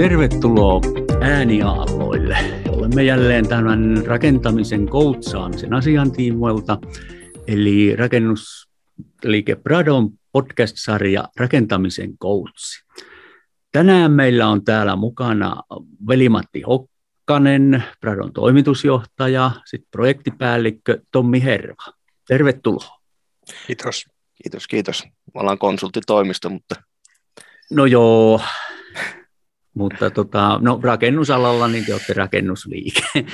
Tervetuloa ääniaalloille. Olemme jälleen tämän rakentamisen koutsaamisen asian tiimoilta, eli rakennusliike Pradon podcast-sarja Rakentamisen koutsi. Tänään meillä on täällä mukana Velimatti Hokkanen, Pradon toimitusjohtaja, sitten projektipäällikkö Tommi Herva. Tervetuloa. Kiitos. Kiitos, kiitos. Me ollaan konsulttitoimisto, mutta... No joo, mutta tota, no, rakennusalalla niin te olette rakennusliike.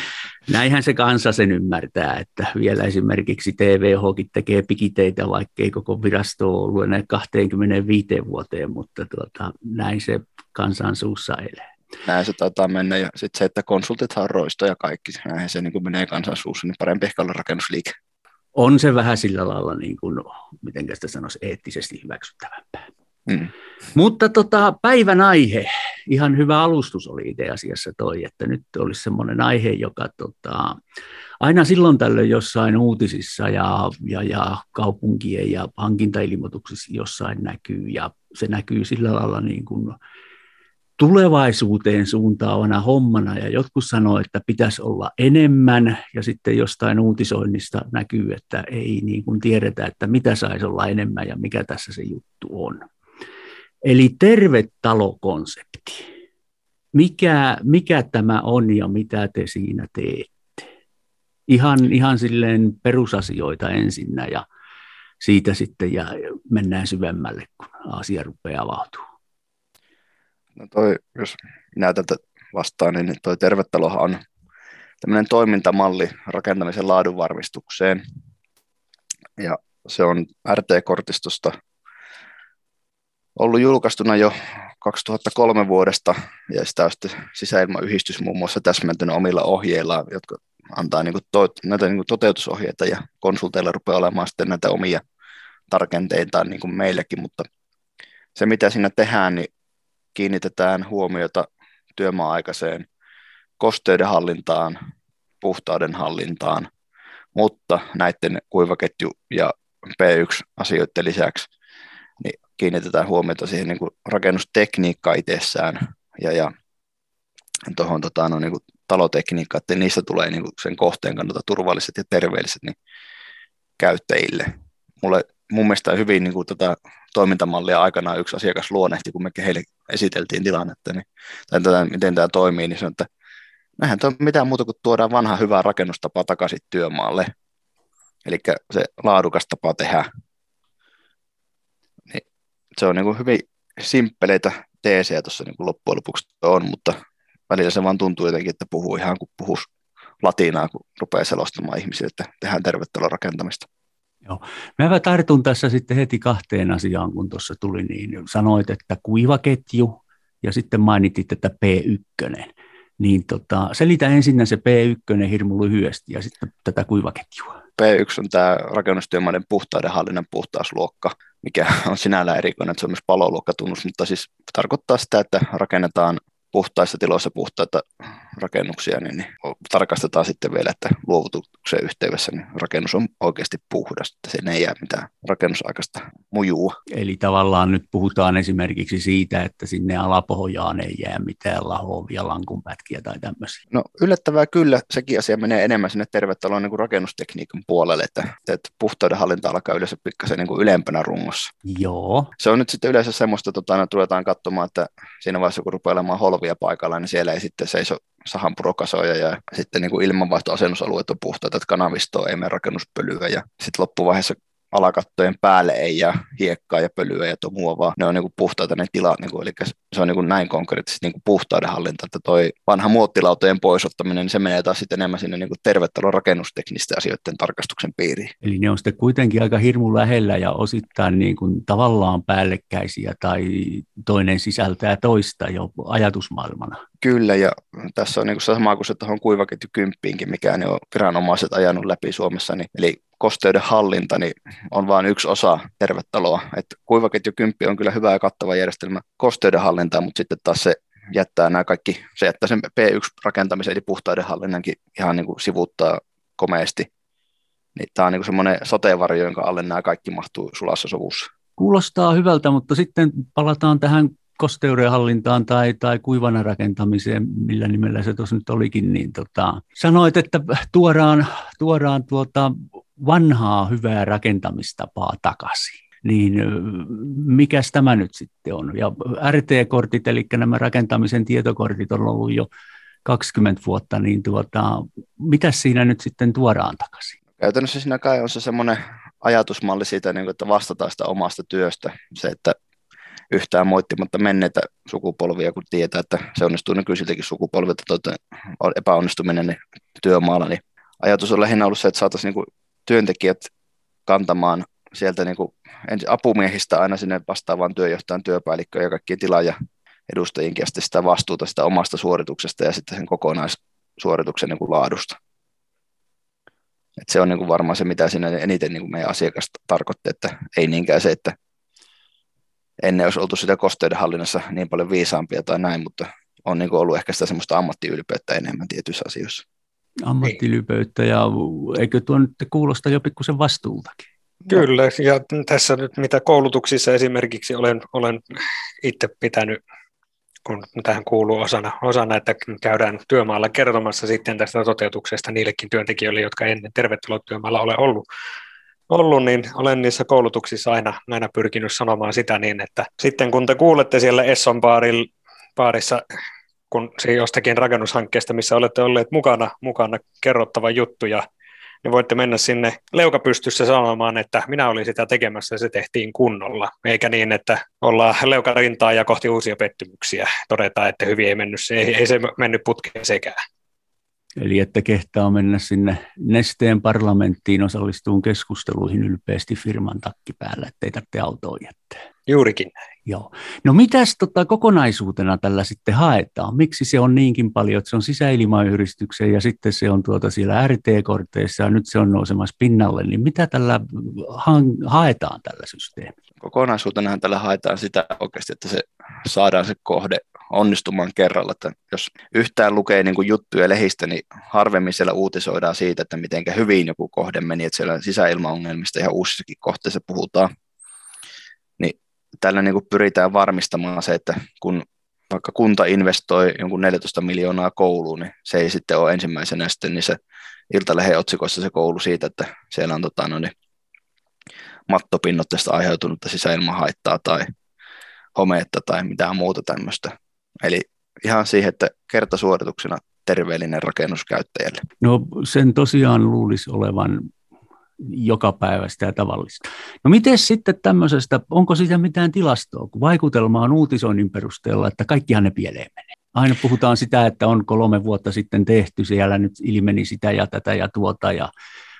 Näinhän se kansa sen ymmärtää, että vielä esimerkiksi TVH tekee pikiteitä, vaikkei koko virasto ole ollut enää 25 vuoteen, mutta tuota, näin se kansan suussa elää. Näin se taitaa mennä, ja sitten se, että konsultit on roisto ja kaikki, näin se niin kuin menee kansan suussa, niin parempi ehkä olla rakennusliike. On se vähän sillä lailla, niin kuin, miten sitä sanoisi, eettisesti hyväksyttävämpää. Mm. Mutta tota, päivän aihe, ihan hyvä alustus oli itse asiassa toi, että nyt olisi semmoinen aihe, joka tota, aina silloin tällöin jossain uutisissa ja, ja, ja kaupunkien ja hankintailmoituksissa jossain näkyy, ja se näkyy sillä lailla niin kuin tulevaisuuteen suuntaavana hommana, ja jotkut sanoo, että pitäisi olla enemmän, ja sitten jostain uutisoinnista näkyy, että ei niin kuin tiedetä, että mitä saisi olla enemmän ja mikä tässä se juttu on. Eli tervetalokonsepti. Mikä, mikä tämä on ja mitä te siinä teette? Ihan, ihan silleen perusasioita ensinnä ja siitä sitten ja mennään syvemmälle, kun asia rupeaa avautumaan. No toi, jos minä tältä vastaan, niin toi tervetalohan on tämmöinen toimintamalli rakentamisen laadun varmistukseen. Ja se on RT-kortistosta ollut julkaistuna jo 2003 vuodesta, ja sitä on sitten sisäilmayhdistys muun muassa täsmentynyt omilla ohjeillaan, jotka antaa niin to, näitä niin toteutusohjeita, ja konsulteilla rupeaa olemaan sitten näitä omia tarkenteita niin kuin meillekin, mutta se mitä siinä tehdään, niin kiinnitetään huomiota työmaa-aikaiseen kosteuden hallintaan, puhtauden hallintaan, mutta näiden kuivaketju- ja P1-asioiden lisäksi kiinnitetään huomiota siihen niin rakennustekniikkaan itsessään ja, ja tuohon tota, no, niin talotekniikkaan, että niistä tulee niin sen kohteen kannalta turvalliset ja terveelliset niin käyttäjille. Mulle, mun mielestä hyvin niin kuin, tota, toimintamallia aikanaan yksi asiakas luonnehti, kun me heille esiteltiin tilannetta, niin, tai tätä, miten tämä toimii, niin sanoi, että näinhän on mitään muuta kuin tuodaan vanha hyvää rakennustapa takaisin työmaalle. Eli se laadukas tapa tehdä se on niin kuin hyvin simppeleitä teesejä tuossa niin kuin loppujen lopuksi on, mutta välillä se vaan tuntuu jotenkin, että puhuu ihan kuin puhus latinaa, kun rupeaa selostamaan ihmisille, että tehdään tervetuloa rakentamista. Joo. Mä tartun tässä sitten heti kahteen asiaan, kun tuossa tuli niin. Sanoit, että kuivaketju ja sitten mainitit, että P1. Niin tota, selitä ensin se P1 hirmu lyhyesti ja sitten tätä kuivaketjua. P1 on tämä rakennustyömaiden puhtauden hallinnan puhtausluokka, mikä on sinällään erikoinen, että se on myös paloluokkatunnus, mutta siis tarkoittaa sitä, että rakennetaan puhtaissa tiloissa puhtaita rakennuksia, niin, niin tarkastetaan sitten vielä, että luovutuksen yhteydessä niin rakennus on oikeasti puhdas, että sen ei jää mitään rakennusaikaista mujua. Eli tavallaan nyt puhutaan esimerkiksi siitä, että sinne alapohjaan ei jää mitään lahovia lankunpätkiä tai tämmöisiä. No yllättävää kyllä, sekin asia menee enemmän sinne tervetuloa niin kuin rakennustekniikan puolelle, että, että puhtauden hallinta alkaa yleensä pikkasen niin kuin ylempänä rungossa. Joo. Se on nyt sitten yleensä semmoista, että tota, tuletaan katsomaan, että siinä vaiheessa kun rupeaa olemaan holvia paikalla, niin siellä ei sitten seiso sahanpurokasoja ja sitten niin kuin ilmanvaihtoasennusalueet on puhtaita, että kanavistoa ei mene rakennuspölyä ja sitten loppuvaiheessa alakattojen päälle ei jää hiekkaa ja pölyä ja tomua, vaan ne on niin puhtaita ne tilat, niin kuin, eli se on niin näin konkreettisesti niin puhtauden hallinta, että toi vanha muottilautojen poisottaminen, niin se menee taas sitten enemmän sinne niin tervetuloa rakennusteknisten asioiden tarkastuksen piiriin. Eli ne on sitten kuitenkin aika hirmu lähellä ja osittain niin kuin tavallaan päällekkäisiä tai toinen sisältää toista jo ajatusmaailmana. Kyllä, ja tässä on niin kuin sama kuin se tuohon kuivaketju kymppiinkin, mikä ne on viranomaiset ajanut läpi Suomessa, niin, eli kosteuden hallinta niin on vain yksi osa tervetaloa. Et kuivaketju 10 on kyllä hyvä ja kattava järjestelmä kosteuden hallintaan, mutta sitten taas se jättää nämä kaikki, se jättää sen P1-rakentamisen eli puhtauden hallinnankin ihan niin kuin sivuuttaa komeasti. Niin tämä on niin semmoinen sateenvarjo, jonka alle nämä kaikki mahtuu sulassa sovussa. Kuulostaa hyvältä, mutta sitten palataan tähän kosteudenhallintaan tai, tai kuivana rakentamiseen, millä nimellä se tuossa nyt olikin, niin tota, sanoit, että tuodaan, tuodaan tuota vanhaa hyvää rakentamistapaa takaisin. Niin mikäs tämä nyt sitten on? Ja RT-kortit, eli nämä rakentamisen tietokortit on ollut jo 20 vuotta, niin tuota, mitä siinä nyt sitten tuodaan takaisin? Käytännössä siinä kai on se semmoinen ajatusmalli siitä, niin että vastataan sitä omasta työstä. Se, että yhtään moittimatta menneitä sukupolvia, kun tietää, että se onnistuu nykyisiltäkin sukupolvilta tuota, epäonnistuminen niin työmaalla, niin ajatus on lähinnä ollut se, että saataisiin niin työntekijät kantamaan sieltä niin kuin apumiehistä aina sinne vastaavaan työjohtajan työpäällikköön ja kaikkien tilaaja edustajienkin sitä vastuuta sitä omasta suorituksesta ja sitten sen kokonaissuorituksen niin kuin laadusta. Et se on niin kuin varmaan se, mitä siinä eniten niin kuin meidän asiakasta tarkoitti, että ei niinkään se, että ennen olisi oltu sitä kosteudenhallinnassa niin paljon viisaampia tai näin, mutta on niin ollut ehkä sitä semmoista ammattiylpeyttä enemmän tietyissä asioissa. Ammattiylpeyttä ja eikö tuo nyt kuulosta jo pikkusen vastuultakin? Kyllä, ja tässä nyt mitä koulutuksissa esimerkiksi olen, olen itse pitänyt kun tähän kuuluu osana, osana, että käydään työmaalla kertomassa sitten tästä toteutuksesta niillekin työntekijöille, jotka ennen tervetuloa työmaalla ole ollut, ollut, niin olen niissä koulutuksissa aina, aina pyrkinyt sanomaan sitä niin, että sitten kun te kuulette siellä Esson baarissa, kun se jostakin rakennushankkeesta, missä olette olleet mukana, mukana kerrottava juttu ja niin voitte mennä sinne leukapystyssä sanomaan, että minä olin sitä tekemässä ja se tehtiin kunnolla, eikä niin, että ollaan leukarintaa ja kohti uusia pettymyksiä. Todetaan, että hyvin ei mennyt, se, ei, ei se mennyt putkeen sekään. Eli että kehtaa mennä sinne Nesteen parlamenttiin osallistuun keskusteluihin ylpeästi firman takki päällä, ettei tarvitse autoa jättää. Juurikin näin. Joo. No mitäs tota, kokonaisuutena tällä sitten haetaan? Miksi se on niinkin paljon, että se on sisäilmayhdistyksen ja sitten se on tuota siellä RT-korteissa ja nyt se on nousemassa pinnalle, niin mitä tällä ha- haetaan tällä systeemillä? Kokonaisuutenahan tällä haetaan sitä oikeasti, että se saadaan se kohde onnistumaan kerralla. Että jos yhtään lukee niin kuin juttuja lehistä, niin harvemmin siellä uutisoidaan siitä, että miten hyvin joku kohde meni, että siellä sisäilmaongelmista ihan uusissakin kohteissa puhutaan. Niin tällä niin kuin pyritään varmistamaan se, että kun vaikka kunta investoi jonkun 14 miljoonaa kouluun, niin se ei sitten ole ensimmäisenä sitten niin se Iltalehden otsikossa se koulu siitä, että siellä on tota, no niin, mattopinnotteesta aiheutunutta sisäilmahaittaa tai homeetta tai mitään muuta tämmöistä. Eli ihan siihen, että kertasuorituksena terveellinen rakennus käyttäjälle. No sen tosiaan luulisi olevan joka päivä sitä tavallista. No miten sitten tämmöisestä, onko siitä mitään tilastoa, kun vaikutelma on uutisoinnin perusteella, että kaikkihan ne pieleen menee. Aina puhutaan sitä, että on kolme vuotta sitten tehty, siellä nyt ilmeni sitä ja tätä ja tuota ja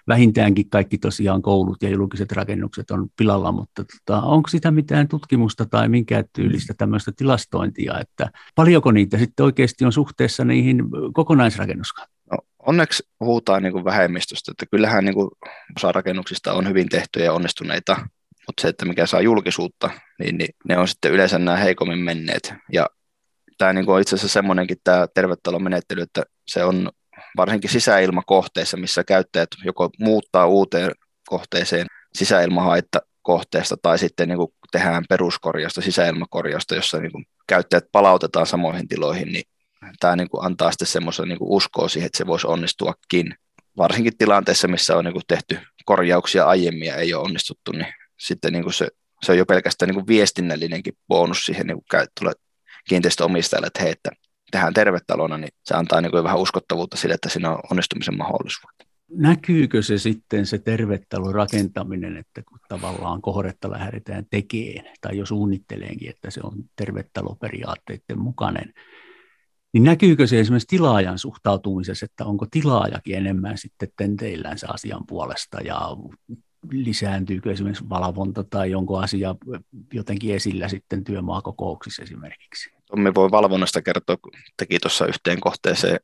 vähintäänkin kaikki tosiaan koulut ja julkiset rakennukset on pilalla, mutta tota, onko sitä mitään tutkimusta tai minkä tyylistä tämmöistä tilastointia, että paljonko niitä sitten oikeasti on suhteessa niihin kokonaisrakennuskantoihin? No, onneksi puhutaan niin kuin vähemmistöstä, että kyllähän niin kuin osa rakennuksista on hyvin tehtyjä ja onnistuneita, mutta se, että mikä saa julkisuutta, niin, niin ne on sitten yleensä nämä heikommin menneet. Ja tämä niin on itse asiassa semmoinenkin tämä tervetalon menettely, että se on varsinkin sisäilmakohteissa, missä käyttäjät joko muuttaa uuteen kohteeseen sisäilmahaitta kohteesta tai sitten niin kuin tehdään peruskorjausta, sisäilmakorjausta, jossa niin kuin käyttäjät palautetaan samoihin tiloihin, niin tämä niin kuin antaa sitten semmoisen niin uskoa siihen, että se voisi onnistuakin. Varsinkin tilanteessa, missä on niin kuin tehty korjauksia aiemmin ja ei ole onnistuttu, niin sitten niin kuin se, se on jo pelkästään niin kuin viestinnällinenkin bonus siihen niin kuin kiinteistöomistajalle, että hei, että tehdään tervetalona, niin se antaa niin kuin vähän uskottavuutta sille, että siinä on onnistumisen mahdollisuus. Näkyykö se sitten se tervetalon rakentaminen, että kun tavallaan kohdetta lähdetään tekemään tai jo suunnitteleenkin, että se on tervetaloperiaatteiden mukainen, niin näkyykö se esimerkiksi tilaajan suhtautumisessa, että onko tilaajakin enemmän sitten tenteillään se asian puolesta ja lisääntyykö esimerkiksi valvonta tai onko asia jotenkin esillä sitten työmaakokouksissa esimerkiksi? Tommi voi valvonnasta kertoa, kun teki tuossa yhteen kohteeseen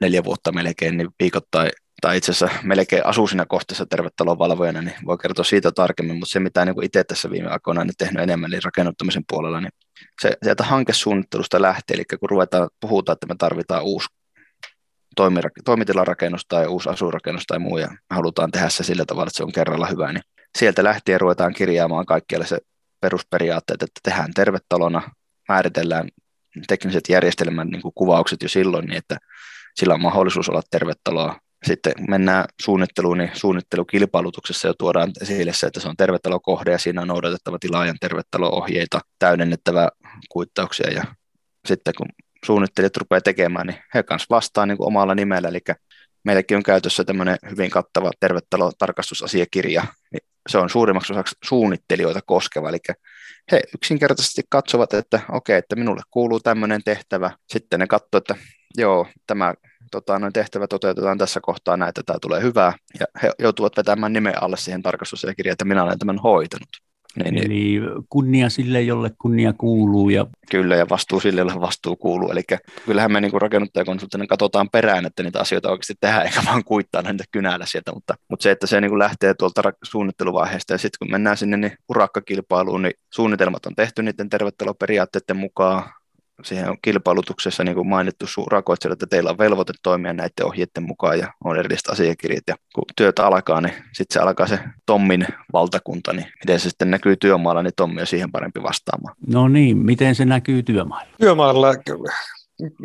neljä vuotta melkein, niin viikoittain, tai itse asiassa melkein asuu siinä kohteessa tervetalon valvojana, niin voi kertoa siitä tarkemmin, mutta se mitä niin itse tässä viime aikoina niin tehnyt enemmän, niin rakennuttamisen puolella, niin se sieltä hankesuunnittelusta lähtee, eli kun ruvetaan, puhutaan, että me tarvitaan uusi toimitilarakennus tai uusi asurakennus tai muu, ja halutaan tehdä se sillä tavalla, että se on kerralla hyvä, niin sieltä lähtien ruvetaan kirjaamaan kaikkialle se perusperiaatteet, että tehdään tervetalona, määritellään tekniset järjestelmän niin kuin kuvaukset jo silloin, niin että sillä on mahdollisuus olla tervetuloa. Sitten mennään suunnitteluun, niin suunnittelukilpailutuksessa jo tuodaan esille se, että se on tervetulokohde ja siinä on noudatettava tilaajan tervetulo-ohjeita, täydennettävä kuittauksia ja sitten kun suunnittelijat rupeaa tekemään, niin he kanssa vastaa niin omalla nimellä, eli meilläkin on käytössä tämmöinen hyvin kattava tervetulotarkastusasiakirja, niin se on suurimmaksi osaksi suunnittelijoita koskeva, eli he yksinkertaisesti katsovat, että okei, että minulle kuuluu tämmöinen tehtävä, sitten ne katsovat, että joo, tämä tota, noin tehtävä toteutetaan tässä kohtaa näin, että tämä tulee hyvää, ja he joutuvat vetämään nimen alle siihen tarkastusasiakirjaan, että minä olen tämän hoitanut. Niin, niin, Eli kunnia sille, jolle kunnia kuuluu. Ja... Kyllä, ja vastuu sille, jolle vastuu kuuluu. Eli kyllähän me niin rakennuttajakonsulttina katsotaan perään, että niitä asioita oikeasti tehdään, eikä vaan kuittaa niitä kynällä sieltä. Mutta, mutta se, että se niin lähtee tuolta suunnitteluvaiheesta, ja sitten kun mennään sinne niin urakkakilpailuun, niin suunnitelmat on tehty niiden tervetuloperiaatteiden mukaan, siihen on kilpailutuksessa niin kuin mainittu urakoitsijoille, että teillä on velvoite toimia näiden ohjeiden mukaan ja on erilliset asiakirjat. Ja kun työt alkaa, niin sitten se alkaa se Tommin valtakunta, niin miten se sitten näkyy työmaalla, niin Tommi on siihen parempi vastaamaan. No niin, miten se näkyy työmaalla? Työmaalla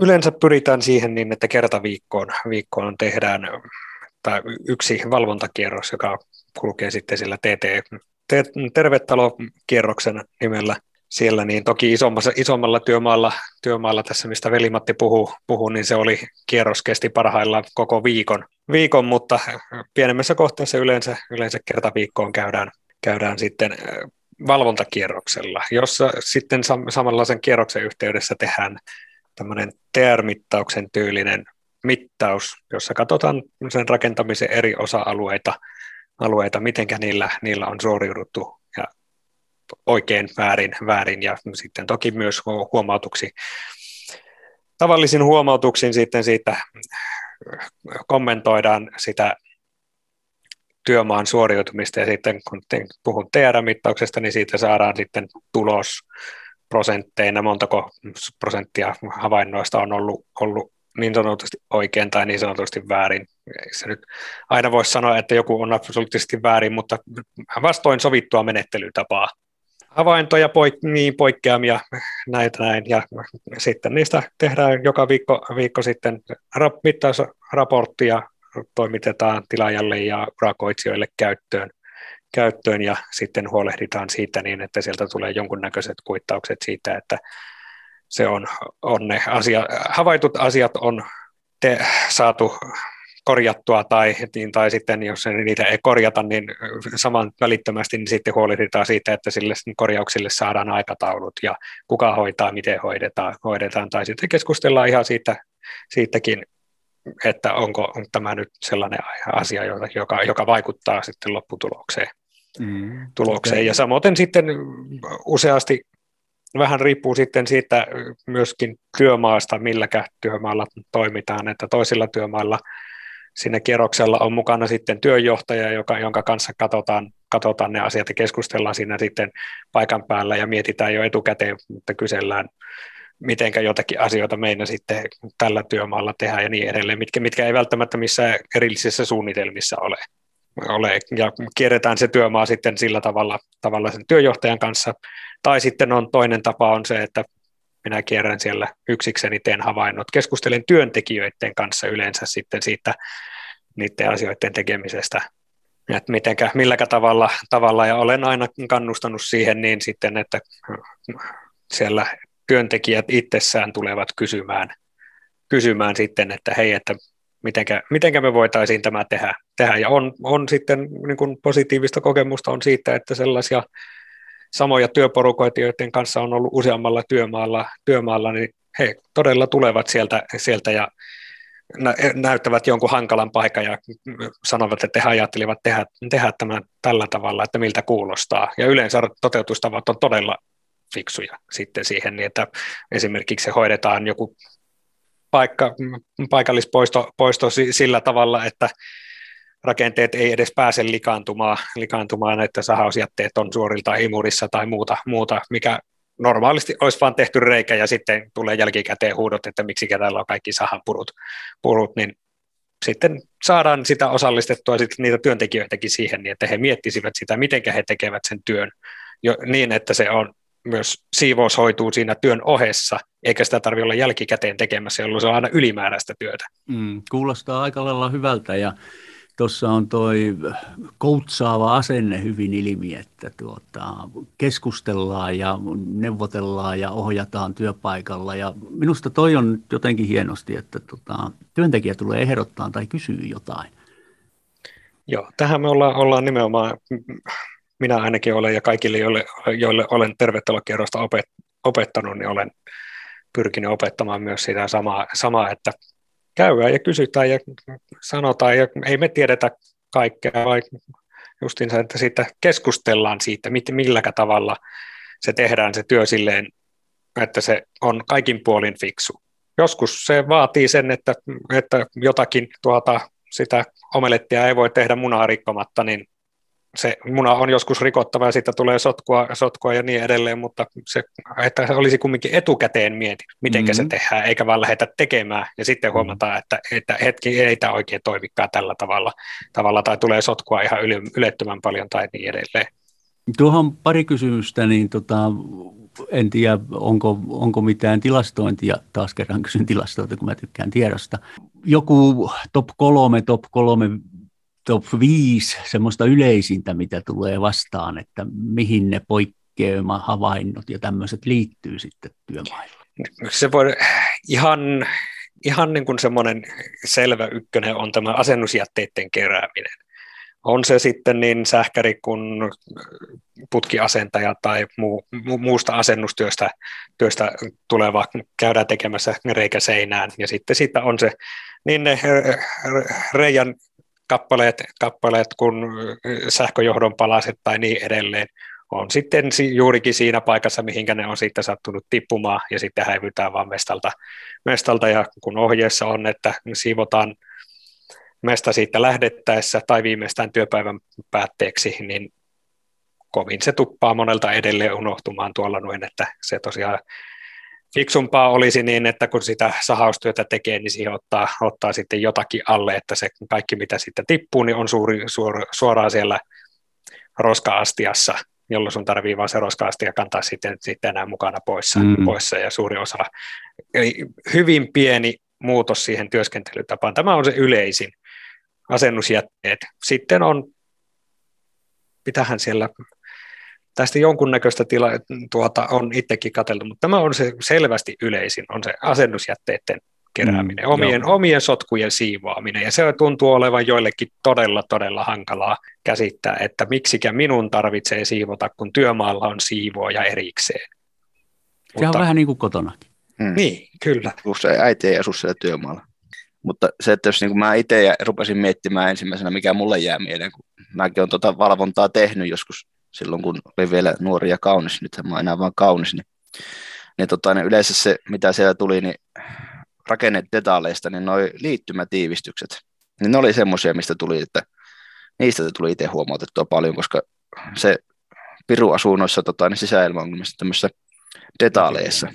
yleensä pyritään siihen niin, että kerta viikkoon, viikkoon tehdään tai yksi valvontakierros, joka kulkee sitten sillä TT, tervetalokierroksen nimellä siellä, niin toki isommassa, isommalla työmaalla, työmaalla tässä, mistä Velimatti puhuu, puhuu, niin se oli kierros kesti parhaillaan koko viikon, viikon mutta pienemmässä kohteessa yleensä, yleensä kerta viikkoon käydään, käydään sitten valvontakierroksella, jossa sitten samanlaisen kierroksen yhteydessä tehdään tämmöinen TR-mittauksen tyylinen mittaus, jossa katsotaan sen rakentamisen eri osa-alueita, alueita, mitenkä niillä, niillä on suoriuduttu oikein, väärin, väärin ja sitten toki myös huomautuksi. Tavallisin huomautuksin sitten siitä kommentoidaan sitä työmaan suoriutumista ja sitten kun puhun TR-mittauksesta, niin siitä saadaan sitten tulos prosentteina, montako prosenttia havainnoista on ollut, ollut niin sanotusti oikein tai niin sanotusti väärin. Se nyt aina voisi sanoa, että joku on absoluuttisesti väärin, mutta vastoin sovittua menettelytapaa havaintoja, poik- niin poikkeamia, näitä näin, ja sitten niistä tehdään joka viikko, viikko sitten rap- mittausraporttia, toimitetaan tilaajalle ja urakoitsijoille käyttöön, käyttöön, ja sitten huolehditaan siitä niin, että sieltä tulee jonkunnäköiset kuittaukset siitä, että se on, on ne asia, havaitut asiat on te, saatu korjattua tai, niin, tai sitten jos niitä ei korjata, niin saman välittömästi niin sitten huolehditaan siitä, että sille korjauksille saadaan aikataulut ja kuka hoitaa, miten hoidetaan, hoidetaan tai sitten keskustellaan ihan siitä, siitäkin, että onko tämä nyt sellainen asia, joka, joka vaikuttaa sitten lopputulokseen. Mm, tulokseen. Okay. Ja samoin sitten useasti vähän riippuu sitten siitä myöskin työmaasta, milläkä työmaalla toimitaan, että toisilla työmailla siinä kierroksella on mukana sitten työjohtaja, joka, jonka kanssa katsotaan, katsotaan ne asiat ja keskustellaan siinä sitten paikan päällä ja mietitään jo etukäteen, mutta kysellään, miten jotakin asioita meidän sitten tällä työmaalla tehdään ja niin edelleen, mitkä, mitkä ei välttämättä missään erillisissä suunnitelmissa ole. ole. Ja kierretään se työmaa sitten sillä tavalla, tavalla sen työjohtajan kanssa. Tai sitten on toinen tapa on se, että minä kierrän siellä yksikseni, teen havainnot, keskustelen työntekijöiden kanssa yleensä sitten siitä niiden asioiden tekemisestä, että mitenkä, milläkä tavalla, tavalla, ja olen aina kannustanut siihen niin sitten, että siellä työntekijät itsessään tulevat kysymään, kysymään sitten, että hei, että mitenkä, mitenkä me voitaisiin tämä tehdä. tehdä. Ja on, on sitten niin positiivista kokemusta on siitä, että sellaisia samoja työporukoita, joiden kanssa on ollut useammalla työmaalla, työmaalla niin he todella tulevat sieltä, sieltä ja näyttävät jonkun hankalan paikan ja sanovat, että he ajattelivat tehdä, tehdä tämän tällä tavalla, että miltä kuulostaa. Ja yleensä toteutustavat on todella fiksuja sitten siihen, niin että esimerkiksi se hoidetaan joku paikka, paikallispoisto poisto sillä tavalla, että rakenteet ei edes pääse likaantumaan, likaantumaan että sahausjätteet on suorilta imurissa tai muuta, muuta mikä normaalisti olisi vain tehty reikä ja sitten tulee jälkikäteen huudot, että miksi täällä on kaikki sahan purut, purut niin sitten saadaan sitä osallistettua sitten niitä työntekijöitäkin siihen, niin että he miettisivät sitä, miten he tekevät sen työn jo, niin, että se on myös siivous hoituu siinä työn ohessa, eikä sitä tarvitse olla jälkikäteen tekemässä, jolloin se on aina ylimääräistä työtä. Mm, kuulostaa aika lailla hyvältä ja tuossa on toi koutsaava asenne hyvin ilmi, että tuota, keskustellaan ja neuvotellaan ja ohjataan työpaikalla. Ja minusta toi on jotenkin hienosti, että tuota, työntekijä tulee ehdottaa tai kysyy jotain. Joo, tähän me ollaan, ollaan nimenomaan, minä ainakin olen ja kaikille, joille, joille olen tervetulokierrosta opet, opettanut, niin olen pyrkinyt opettamaan myös sitä samaa, samaa että käydään ja kysytään ja sanotaan, ja ei me tiedetä kaikkea, vai justiinsa, että siitä keskustellaan siitä, millä tavalla se tehdään se työ silleen, että se on kaikin puolin fiksu. Joskus se vaatii sen, että, että jotakin tuota, sitä omelettia ei voi tehdä munaa rikkomatta, niin se muna on joskus rikottava ja siitä tulee sotkua, sotkua ja niin edelleen, mutta se, että se olisi kumminkin etukäteen mieti, miten mm-hmm. se tehdään, eikä vaan lähdetä tekemään ja sitten huomataan, että, että hetki ei tämä oikein toimikaan tällä tavalla, tavalla tai tulee sotkua ihan yli, ylettömän paljon tai niin edelleen. Tuohon pari kysymystä, niin tota, en tiedä, onko, onko mitään tilastointia, taas kerran kysyn tilastointia, kun mä tykkään tiedosta. Joku top kolme, top kolme top 5 semmoista yleisintä, mitä tulee vastaan, että mihin ne poikkeama havainnot ja tämmöiset liittyy sitten työmailla? Se voi ihan, ihan niin kuin semmoinen selvä ykkönen on tämä asennusjätteiden kerääminen. On se sitten niin sähkäri kuin putkiasentaja tai muu, muusta asennustyöstä työstä tuleva käydään tekemässä reikä seinään. Ja sitten siitä on se niin ne reijän kappaleet, kappaleet kuin sähköjohdon palaset tai niin edelleen, on sitten juurikin siinä paikassa, mihinkä ne on sitten sattunut tippumaan, ja sitten häivytään vaan mestalta, mestalta. Ja kun ohjeessa on, että siivotaan mesta siitä lähdettäessä tai viimeistään työpäivän päätteeksi, niin kovin se tuppaa monelta edelleen unohtumaan tuolla noin, että se tosiaan fiksumpaa olisi niin, että kun sitä sahaustyötä tekee, niin siihen ottaa, ottaa sitten jotakin alle, että se kaikki mitä sitten tippuu, niin on suuri, suor, suoraan siellä roska-astiassa, jolloin sun tarvii vaan se roska-astia kantaa sitten, sitten enää mukana poissa, mm. poissa ja suuri osa. Eli hyvin pieni muutos siihen työskentelytapaan. Tämä on se yleisin asennusjätteet. Sitten on, pitähän siellä tästä jonkunnäköistä tila, tuota, on itsekin katseltu, mutta tämä on se selvästi yleisin, on se asennusjätteiden kerääminen, mm, omien, omien sotkujen siivoaminen, ja se tuntuu olevan joillekin todella, todella hankalaa käsittää, että miksikä minun tarvitsee siivota, kun työmaalla on siivoaja erikseen. Se mutta, on vähän niin kuin kotonakin. Mm. Niin, kyllä. se äiti ei asu siellä työmaalla. Mutta se, että jos niin kuin mä itse rupesin miettimään ensimmäisenä, mikä mulle jää mieleen, kun mäkin olen tuota valvontaa tehnyt joskus silloin, kun oli vielä nuori ja kaunis, nyt mä oon enää vaan kaunis, niin, niin, tota, niin yleensä se, mitä siellä tuli, niin rakennedetaaleista, niin noi liittymätiivistykset, niin ne oli semmoisia, mistä tuli, että niistä tuli itse huomautettua paljon, koska se Piru asuu noissa tota, niin sisäilmaongelmissa tämmöisissä detaaleissa.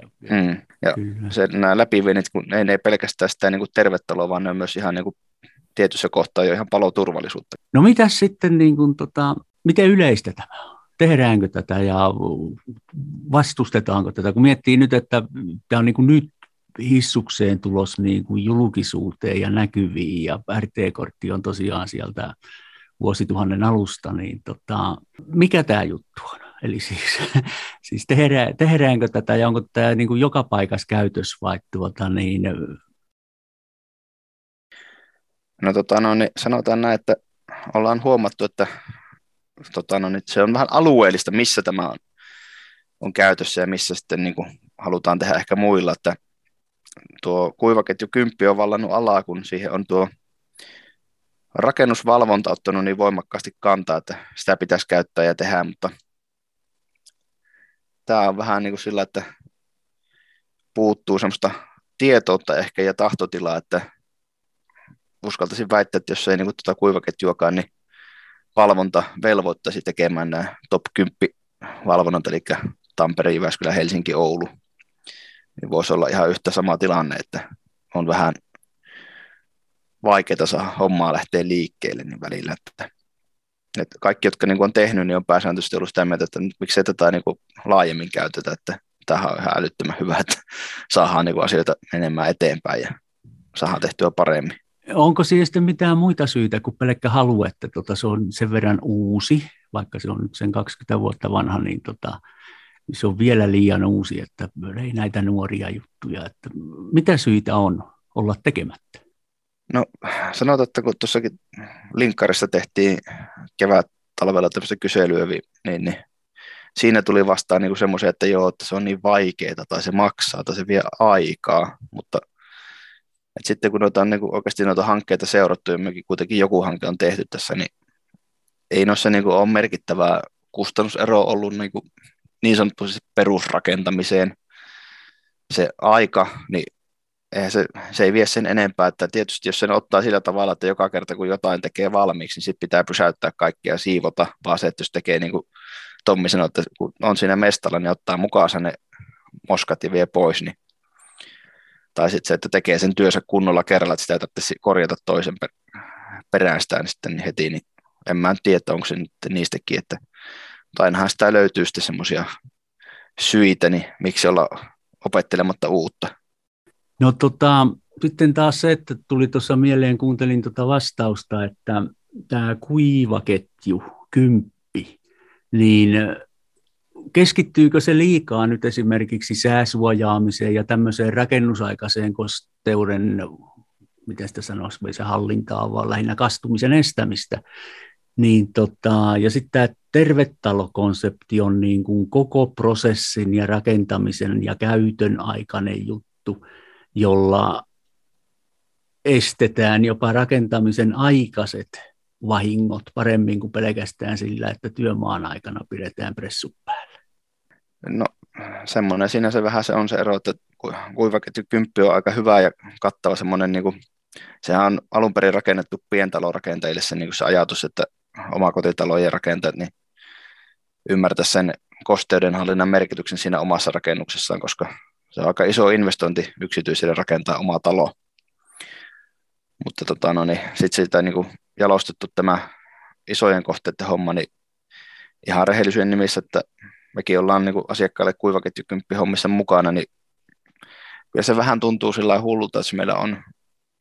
Ja, mm, ja se, nämä läpivienit, kun ne, ne ei pelkästään sitä niin kuin tervetuloa, vaan ne on myös ihan niin kuin tietyssä kohtaa jo ihan paloturvallisuutta. No mitä sitten, niin kuin, tota, miten yleistä tämä on? Tehdäänkö tätä ja vastustetaanko tätä? Kun miettii nyt, että tämä on niin kuin nyt hissukseen tulos niin kuin julkisuuteen ja näkyviin ja RT-kortti on tosiaan sieltä vuosituhannen alusta, niin tota, mikä tämä juttu on? Eli siis, siis tehdään, tehdäänkö tätä ja onko tämä niin kuin joka paikassa käytös vai tuota niin, No, tota, no niin sanotaan näin, että ollaan huomattu, että tota, no, niin se on vähän alueellista, missä tämä on, on käytössä ja missä sitten niin kuin, halutaan tehdä ehkä muilla, että tuo kuivaketju 10 on vallannut alaa, kun siihen on tuo rakennusvalvonta ottanut niin voimakkaasti kantaa, että sitä pitäisi käyttää ja tehdä, mutta tämä on vähän niin kuin sillä, että puuttuu semmoista tietoutta ehkä ja tahtotilaa, että uskaltaisin väittää, että jos ei niin kuin tuota kuivaketjuakaan, niin valvonta velvoittaisi tekemään nämä top 10 valvonnat, eli Tampere, Jyväskylä, Helsinki, Oulu. Niin voisi olla ihan yhtä sama tilanne, että on vähän vaikeaa saa hommaa lähteä liikkeelle niin välillä. Että Et kaikki, jotka niin on tehnyt, niin on pääsääntöisesti ollut sitä mieltä, että miksi ei tätä niin kuin laajemmin käytetä, että tähän on ihan älyttömän hyvä, että saadaan niin kuin asioita menemään eteenpäin ja saadaan tehtyä paremmin. Onko siihen sitten mitään muita syitä kuin pelkkä halu, että tota, se on sen verran uusi, vaikka se on nyt sen 20 vuotta vanha, niin tota, se on vielä liian uusi, että ei näitä nuoria juttuja. Että mitä syitä on olla tekemättä? No sanotaan, että kun tuossakin linkkarissa tehtiin kevät talvella tämmöistä kyselyä, niin, niin siinä tuli vastaan niin semmoisia, että joo, että se on niin vaikeaa tai se maksaa tai se vie aikaa, mutta et sitten kun noita on niin kuin oikeasti noita hankkeita seurattu ja mekin kuitenkin joku hanke on tehty tässä, niin ei noissa niin kuin ole merkittävää kustannuseroa ollut niin, kuin niin sanotusti perusrakentamiseen. Se aika, niin eihän se, se ei vie sen enempää, että tietysti jos sen ottaa sillä tavalla, että joka kerta kun jotain tekee valmiiksi, niin sitten pitää pysäyttää kaikkia ja siivota, vaan se, että jos tekee niin kuin Tommi sanoi, että kun on siinä mestalla, niin ottaa mukaan ne moskat ja vie pois, niin tai sitten se, että tekee sen työnsä kunnolla kerralla, että sitä ei tarvitse korjata toisen niin sitten heti, niin en mä tiedä, onko se nyt niistäkin, että ainahan sitä löytyy sitten semmoisia syitä, niin miksi olla opettelematta uutta. No tota, sitten taas se, että tuli tuossa mieleen, kuuntelin tuota vastausta, että tämä kuivaketju, kymppi, niin keskittyykö se liikaa nyt esimerkiksi sääsuojaamiseen ja tämmöiseen rakennusaikaiseen kosteuden, miten sitä sanoisi, se hallintaa, vaan lähinnä kastumisen estämistä. Niin tota, ja sitten tämä tervetalokonsepti on niin kuin koko prosessin ja rakentamisen ja käytön aikainen juttu, jolla estetään jopa rakentamisen aikaiset vahingot paremmin kuin pelkästään sillä, että työmaan aikana pidetään pressut päällä. No semmoinen siinä se vähän se on se ero, että kuivaketju kymppi on aika hyvä ja kattava semmoinen, niin kuin, sehän on alun perin rakennettu pientalorakentajille se, niin kuin se ajatus, että omakotitalojen rakentajat niin ymmärtää sen kosteudenhallinnan merkityksen siinä omassa rakennuksessaan, koska se on aika iso investointi yksityisille rakentaa oma talo. Mutta tota, no niin, sitten sitä niin kuin jalostettu tämä isojen kohteiden homma, niin ihan rehellisyyden nimissä, että mekin ollaan niin kuin asiakkaille kuivaketjukymppihommissa mukana, niin kyllä se vähän tuntuu sillä hullulta, että meillä on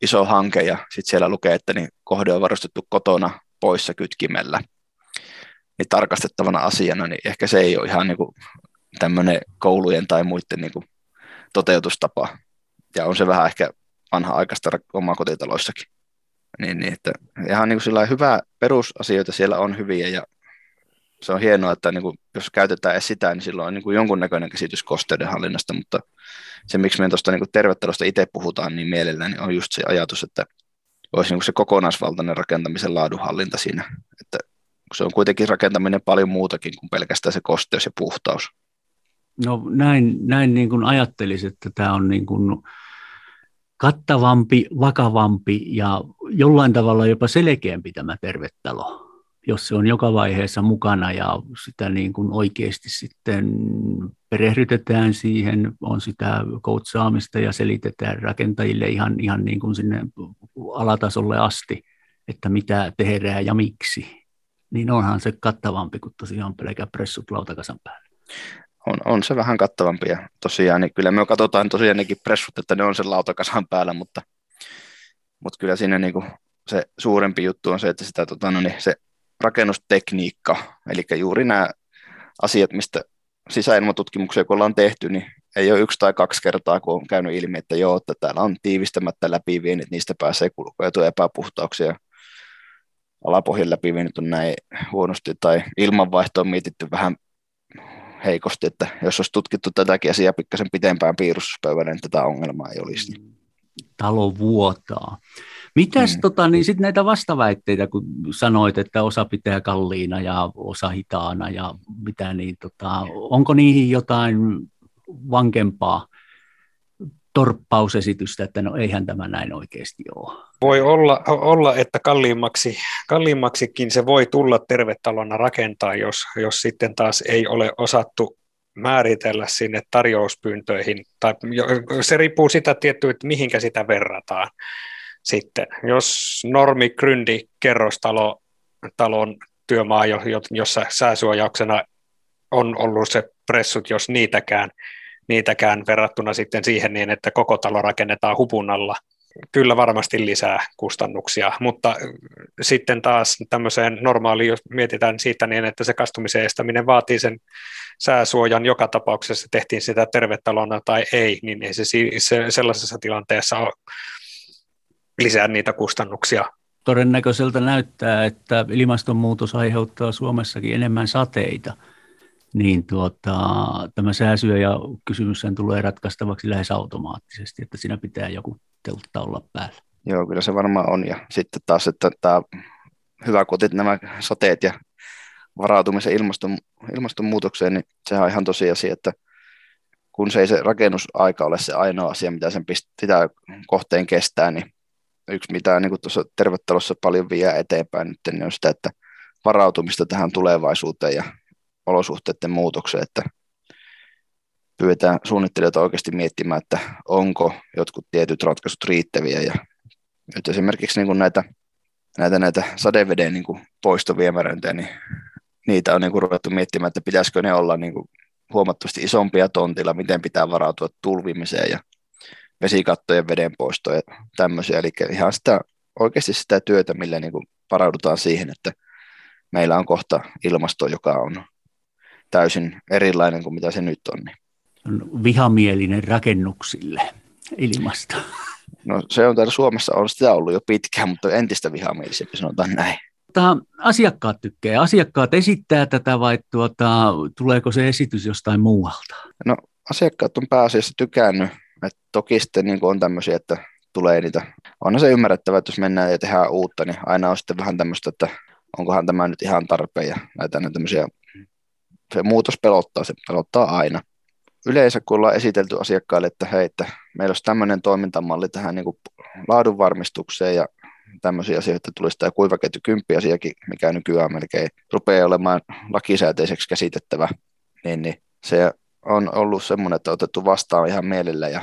iso hanke ja sitten siellä lukee, että niin kohde on varustettu kotona poissa kytkimellä niin tarkastettavana asiana, niin ehkä se ei ole ihan niin kuin tämmöinen koulujen tai muiden niin kuin toteutustapa. Ja on se vähän ehkä vanha-aikaista omakotitaloissakin. Niin, niin että ihan niin kuin hyvää perusasioita siellä on hyviä ja se on hienoa, että niin kuin, jos käytetään edes sitä, niin silloin on niin kuin jonkunnäköinen käsitys kosteudenhallinnasta, mutta se, miksi me tuosta niin tervetulosta itse puhutaan niin mielellään, niin on just se ajatus, että olisi niin kuin se kokonaisvaltainen rakentamisen laadunhallinta siinä, että se on kuitenkin rakentaminen paljon muutakin kuin pelkästään se kosteus ja puhtaus. No näin, näin niin kuin ajattelisin, että tämä on niin kuin kattavampi, vakavampi ja jollain tavalla jopa selkeämpi tämä tervetalo, jos se on joka vaiheessa mukana ja sitä niin kuin oikeasti sitten perehdytetään siihen, on sitä koutsaamista ja selitetään rakentajille ihan, ihan niin kuin sinne alatasolle asti, että mitä tehdään ja miksi. Niin onhan se kattavampi kuin tosiaan pelkä pressut lautakasan päälle on, on se vähän kattavampi ja tosiaan, niin kyllä me katsotaan tosiaan nekin pressut, että ne on sen lautakasan päällä, mutta, mutta kyllä siinä niin kuin se suurempi juttu on se, että sitä, tota, no niin, se rakennustekniikka, eli juuri nämä asiat, mistä sisäilmatutkimuksia kun ollaan tehty, niin ei ole yksi tai kaksi kertaa, kun on käynyt ilmi, että joo, että täällä on tiivistämättä läpivienit, niistä pääsee kulkuetuja epäpuhtauksia, alapohjan läpivienit on näin huonosti, tai ilmanvaihto on mietitty vähän heikosti, että jos olisi tutkittu tätäkin asiaa pikkasen pitempään piirustuspöydällä, niin tätä ongelmaa ei olisi. Talo vuotaa. Mitäs mm. tota, niin sit näitä vastaväitteitä, kun sanoit, että osa pitää kalliina ja osa hitaana ja mitä, niin tota, onko niihin jotain vankempaa torppausesitystä, että no eihän tämä näin oikeasti ole. Voi olla, olla että kalliimmaksi, kalliimmaksikin se voi tulla tervetalona rakentaa, jos, jos sitten taas ei ole osattu määritellä sinne tarjouspyyntöihin. Tai se riippuu sitä tiettyä, että mihinkä sitä verrataan. Sitten, jos normi, gründi, kerrostalo talon työmaa, jossa sääsuojauksena on ollut se pressut, jos niitäkään, niitäkään verrattuna sitten siihen niin, että koko talo rakennetaan hupun alla. Kyllä varmasti lisää kustannuksia, mutta sitten taas tämmöiseen normaaliin, jos mietitään siitä niin, että se kastumisen estäminen vaatii sen sääsuojan joka tapauksessa, tehtiin sitä tervetalona tai ei, niin ei se, se sellaisessa tilanteessa lisää niitä kustannuksia. Todennäköiseltä näyttää, että ilmastonmuutos aiheuttaa Suomessakin enemmän sateita, niin tuota, tämä sääsyö ja kysymys tulee ratkaistavaksi lähes automaattisesti, että siinä pitää joku teltta olla päällä. Joo, kyllä se varmaan on. Ja sitten taas, että tämä hyvä, kun nämä sateet ja varautumisen ilmaston, ilmastonmuutokseen, niin sehän on ihan tosiasia, että kun se ei se rakennusaika ole se ainoa asia, mitä sen pitää kohteen kestää, niin yksi mitä niin tuossa tervetulossa paljon vie eteenpäin nyt, niin on sitä, että varautumista tähän tulevaisuuteen ja olosuhteiden muutokseen, että pyydetään suunnittelijoita oikeasti miettimään, että onko jotkut tietyt ratkaisut riittäviä ja nyt esimerkiksi niin näitä, näitä, näitä sadeveden niin kuin poistoviemäröintejä, niin niitä on niin ruvettu miettimään, että pitäisikö ne olla niin huomattavasti isompia tontilla, miten pitää varautua tulvimiseen ja vesikattojen vedenpoistoja ja tämmöisiä. Eli ihan sitä, oikeasti sitä työtä, millä niin kuin varaudutaan siihen, että meillä on kohta ilmasto, joka on täysin erilainen kuin mitä se nyt on. Niin. Vihamielinen rakennuksille ilmasto. No se on täällä Suomessa on sitä ollut jo pitkään, mutta entistä vihamielisempi, sanotaan näin. Tuota, asiakkaat tykkää. Asiakkaat esittää tätä vai tuota, tuleeko se esitys jostain muualta? No asiakkaat on pääasiassa tykännyt et toki sitten niin on tämmöisiä, että tulee niitä. Onhan se ymmärrettävä, että jos mennään ja tehdään uutta, niin aina on sitten vähän tämmöistä, että onkohan tämä nyt ihan tarpeen ja näitä tämmöisiä, se muutos pelottaa, se pelottaa aina. Yleensä kun ollaan esitelty asiakkaille, että hei, että meillä olisi tämmöinen toimintamalli tähän niin laadunvarmistukseen ja tämmöisiä asioita, tulisi tämä kuivaketju kymppiasiakin, mikä nykyään melkein rupeaa olemaan lakisääteiseksi käsitettävä, niin, niin se on ollut semmoinen, että otettu vastaan ihan mielellä ja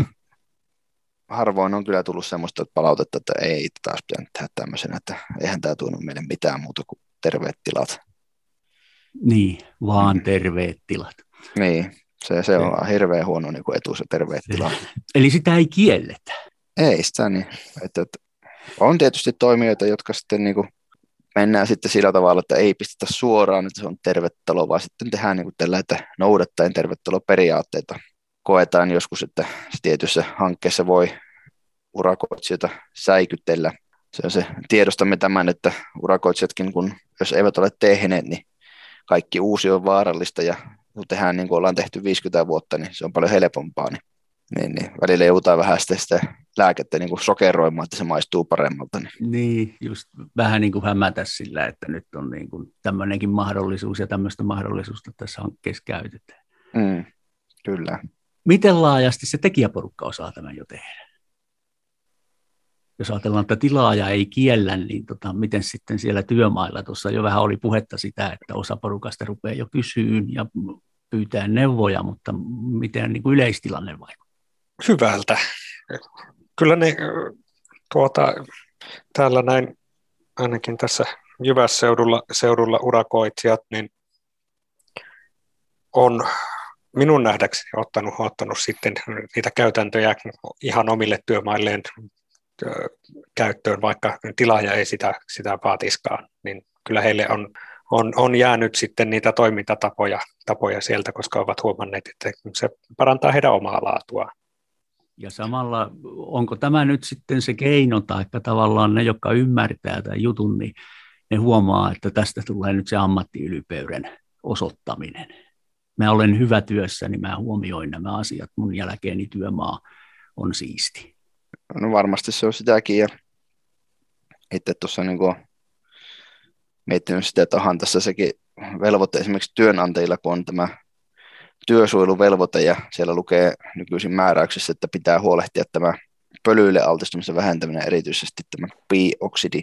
harvoin on kyllä tullut semmoista palautetta, että ei taas pitänyt tehdä tämmöisenä, että eihän tämä tuonut meille mitään muuta kuin terveet tilat. Niin, vaan mm. terveet tilat. Niin, se, se on hirveän huono niin kuin etu se terveet tilat. Eli sitä ei kielletä? Ei sitä niin. Että, että on tietysti toimijoita, jotka sitten niin kuin mennään sitten sillä tavalla, että ei pistetä suoraan, että se on tervetuloa, vaan sitten tehdään niin kuin tällä, että noudattaen tervetuloperiaatteita. Koetaan joskus, että tietyssä hankkeessa voi urakoitsijoita säikytellä. Se on se, tiedostamme tämän, että urakoitsijatkin, kun jos eivät ole tehneet, niin kaikki uusi on vaarallista ja kun tehdään niin kuin ollaan tehty 50 vuotta, niin se on paljon helpompaa. Niin, niin, niin välillä joudutaan vähän sitä, sitä lääkettä niin kuin sokeroimaan, että se maistuu paremmalta. Niin, niin just vähän niin kuin hämätä sillä, että nyt on niin kuin tämmöinenkin mahdollisuus ja tämmöistä mahdollisuutta tässä hankkeessa käytetään. Mm, kyllä. Miten laajasti se tekijäporukka osaa tämän jo tehdä? Jos ajatellaan, että tilaaja ei kiellä, niin tota, miten sitten siellä työmailla, tuossa jo vähän oli puhetta sitä, että osa porukasta rupeaa jo kysyyn ja pyytää neuvoja, mutta miten niin kuin yleistilanne vaikuttaa? Hyvältä kyllä ne tuota, täällä näin ainakin tässä Jyvässeudulla seudulla urakoitsijat, niin on minun nähdäkseni ottanut, ottanut sitten niitä käytäntöjä ihan omille työmailleen käyttöön, vaikka tilaaja ei sitä, sitä vaatiskaan, niin kyllä heille on, on, on jäänyt sitten niitä toimintatapoja tapoja sieltä, koska ovat huomanneet, että se parantaa heidän omaa laatua. Ja samalla, onko tämä nyt sitten se keino, tai tavallaan ne, jotka ymmärtää tämän jutun, niin ne huomaa, että tästä tulee nyt se ammattiylpeyden osoittaminen. Mä olen hyvä työssä, niin mä huomioin nämä asiat. Mun jälkeeni työmaa on siisti. No varmasti se on sitäkin, ja itse tuossa niin miettinyt sitä, että onhan tässä sekin velvoite esimerkiksi työnantajilla, kun on tämä työsuojeluvelvoite ja siellä lukee nykyisin määräyksissä, että pitää huolehtia tämä pölyille altistumisen vähentäminen, erityisesti tämä bioksidi,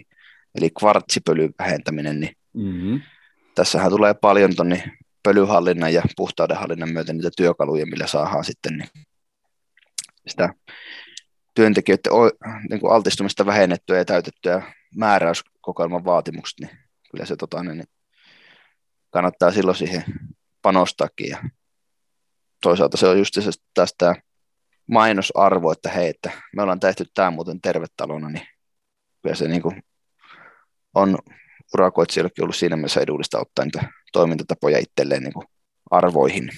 eli kvartsipölyn vähentäminen, niin mm-hmm. tässähän tulee paljon tuonne pölyhallinnan ja puhtaudenhallinnan myötä niitä työkaluja, millä saadaan sitten niin sitä työntekijöiden niin kuin altistumista vähennettyä ja täytettyä määräyskokoelman vaatimukset, niin kyllä se tota, niin kannattaa silloin siihen panostakin. Ja toisaalta se on just se tästä mainosarvo, että hei, että me ollaan tehty tämä muuten tervetalona, niin kyllä se niin kuin on urakoitsijoillekin ollut siinä mielessä edullista ottaa niitä toimintatapoja itselleen niin kuin arvoihin.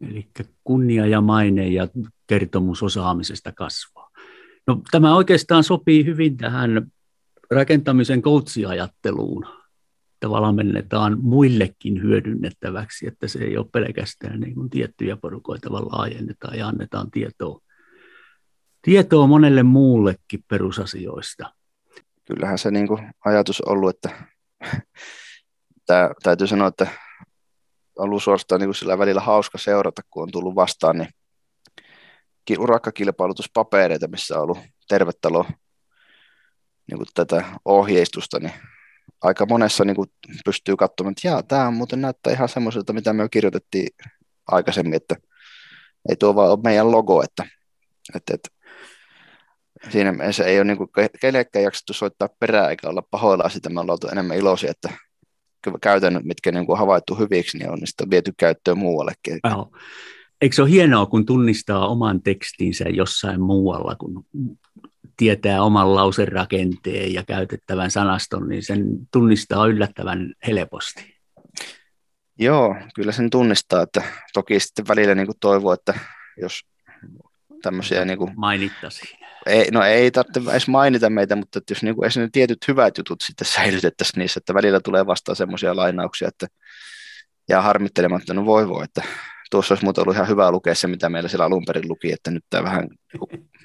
Eli kunnia ja maine ja kertomus osaamisesta kasvaa. No, tämä oikeastaan sopii hyvin tähän rakentamisen koutsiajatteluun. Että valmennetaan muillekin hyödynnettäväksi, että se ei ole pelkästään niin kuin tiettyjä porukoita, vaan laajennetaan ja annetaan tietoa, tietoa monelle muullekin perusasioista. Kyllähän se niin kuin ajatus ollut, että tämä, täytyy sanoa, että ollut suorastaan niin kuin sillä välillä hauska seurata, kun on tullut vastaan, niin urakkakilpailutuspapereita, missä on ollut tervetalo niin kuin tätä ohjeistusta, niin aika monessa niin kuin pystyy katsomaan, että jaa, tämä muuten näyttää ihan semmoiselta, mitä me kirjoitettiin aikaisemmin, että ei tuo vaan ole meidän logo, että, että, että siinä mielessä ei ole niin kuin kenellekään jaksettu soittaa perää eikä olla pahoillaan sitä, me ollaan enemmän iloisia, että käytännöt, mitkä niin kuin havaittu hyviksi, niin on niistä viety käyttöön muuallekin. Oh. Eikö se ole hienoa, kun tunnistaa oman tekstinsä jossain muualla, kun tietää oman lauserakenteen ja käytettävän sanaston, niin sen tunnistaa yllättävän helposti. Joo, kyllä sen tunnistaa, että toki sitten välillä niin kuin toivoo, että jos tämmöisiä... Niin kuin, Mainittaisiin. Ei, no ei tarvitse edes mainita meitä, mutta että jos niin kuin, ne tietyt hyvät jutut sitten säilytettäisiin niissä, että välillä tulee vastaan semmoisia lainauksia, että jää harmittelematta, no voi voi, että tuossa olisi muuten ollut ihan hyvä lukea se, mitä meillä siellä alun perin luki, että nyt tämä vähän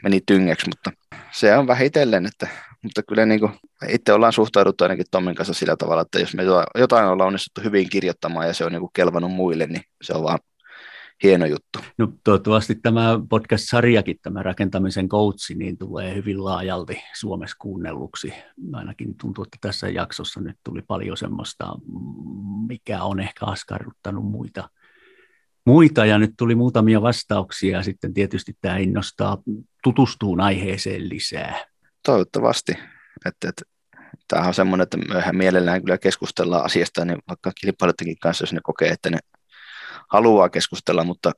meni tyngeksi, mutta se on vähitellen, että, mutta kyllä niin kuin itse ollaan suhtauduttu ainakin Tommin kanssa sillä tavalla, että jos me jotain ollaan onnistuttu hyvin kirjoittamaan ja se on niin kuin kelvannut muille, niin se on vaan hieno juttu. No, toivottavasti tämä podcast-sarjakin, tämä rakentamisen koutsi, niin tulee hyvin laajalti Suomessa kuunnelluksi. Ainakin tuntuu, että tässä jaksossa nyt tuli paljon semmoista, mikä on ehkä askarruttanut muita – muita ja nyt tuli muutamia vastauksia ja sitten tietysti tämä innostaa tutustuun aiheeseen lisää. Toivottavasti. Että, että, tämähän on semmoinen, että myöhään mielellään kyllä keskustellaan asiasta, niin vaikka kilpailijoidenkin kanssa, jos ne kokee, että ne haluaa keskustella, mutta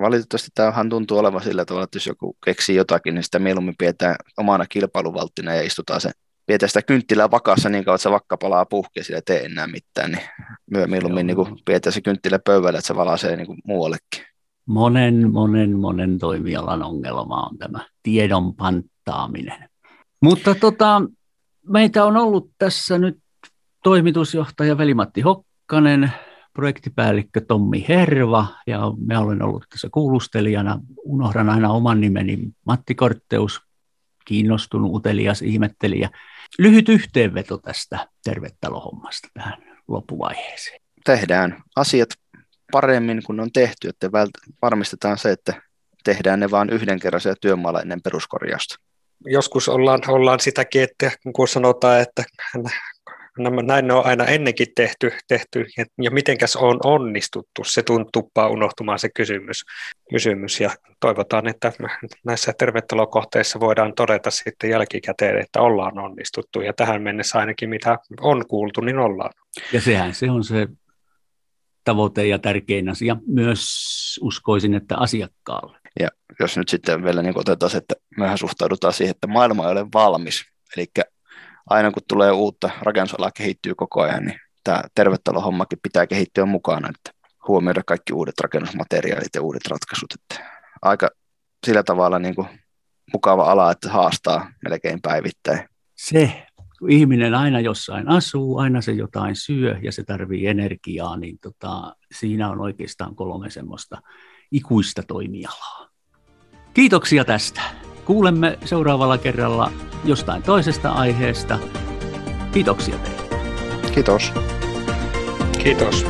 valitettavasti tämähän tuntuu olevan sillä tavalla, että jos joku keksii jotakin, niin sitä mieluummin pidetään omana kilpailuvalttina ja istutaan se pidetään sitä kynttilää vakassa niin kauan, että se vakka palaa puhki ja sillä ei tee enää mitään, niin myö mieluummin niin kuin pidetään se kynttilä pöydällä, että se valaisee niin kuin muuallekin. Monen, monen, monen toimialan ongelma on tämä tiedon panttaaminen. Mutta tota, meitä on ollut tässä nyt toimitusjohtaja Veli-Matti Hokkanen, projektipäällikkö Tommi Herva ja me olen ollut tässä kuulustelijana. Unohdan aina oman nimeni Matti Kortteus, kiinnostunut, utelias ihmettelijä. Lyhyt yhteenveto tästä tervetalohommasta tähän loppuvaiheeseen. Tehdään asiat paremmin kuin on tehty, että varmistetaan se, että tehdään ne vain yhdenkertaisia työmaalla ennen peruskorjausta. Joskus ollaan, ollaan sitäkin, että kun sanotaan, että nämä, näin ne on aina ennenkin tehty, tehty ja, ja mitenkäs on onnistuttu, se tuntuu unohtumaan se kysymys, kysymys ja toivotaan, että näissä tervetulokohteissa voidaan todeta sitten jälkikäteen, että ollaan onnistuttu ja tähän mennessä ainakin mitä on kuultu, niin ollaan. Ja sehän se on se tavoite ja tärkein asia myös uskoisin, että asiakkaalle. Ja jos nyt sitten vielä niin otetaan, että mehän suhtaudutaan siihen, että maailma ei ole valmis, eli aina kun tulee uutta, rakennusala kehittyy koko ajan, niin tämä tervetulohommakin pitää kehittyä mukana, että huomioida kaikki uudet rakennusmateriaalit ja uudet ratkaisut. Että aika sillä tavalla niin kuin mukava ala, että haastaa melkein päivittäin. Se, kun ihminen aina jossain asuu, aina se jotain syö ja se tarvii energiaa, niin tota, siinä on oikeastaan kolme semmoista ikuista toimialaa. Kiitoksia tästä. Kuulemme seuraavalla kerralla jostain toisesta aiheesta. Kiitoksia teille. Kiitos. Kiitos.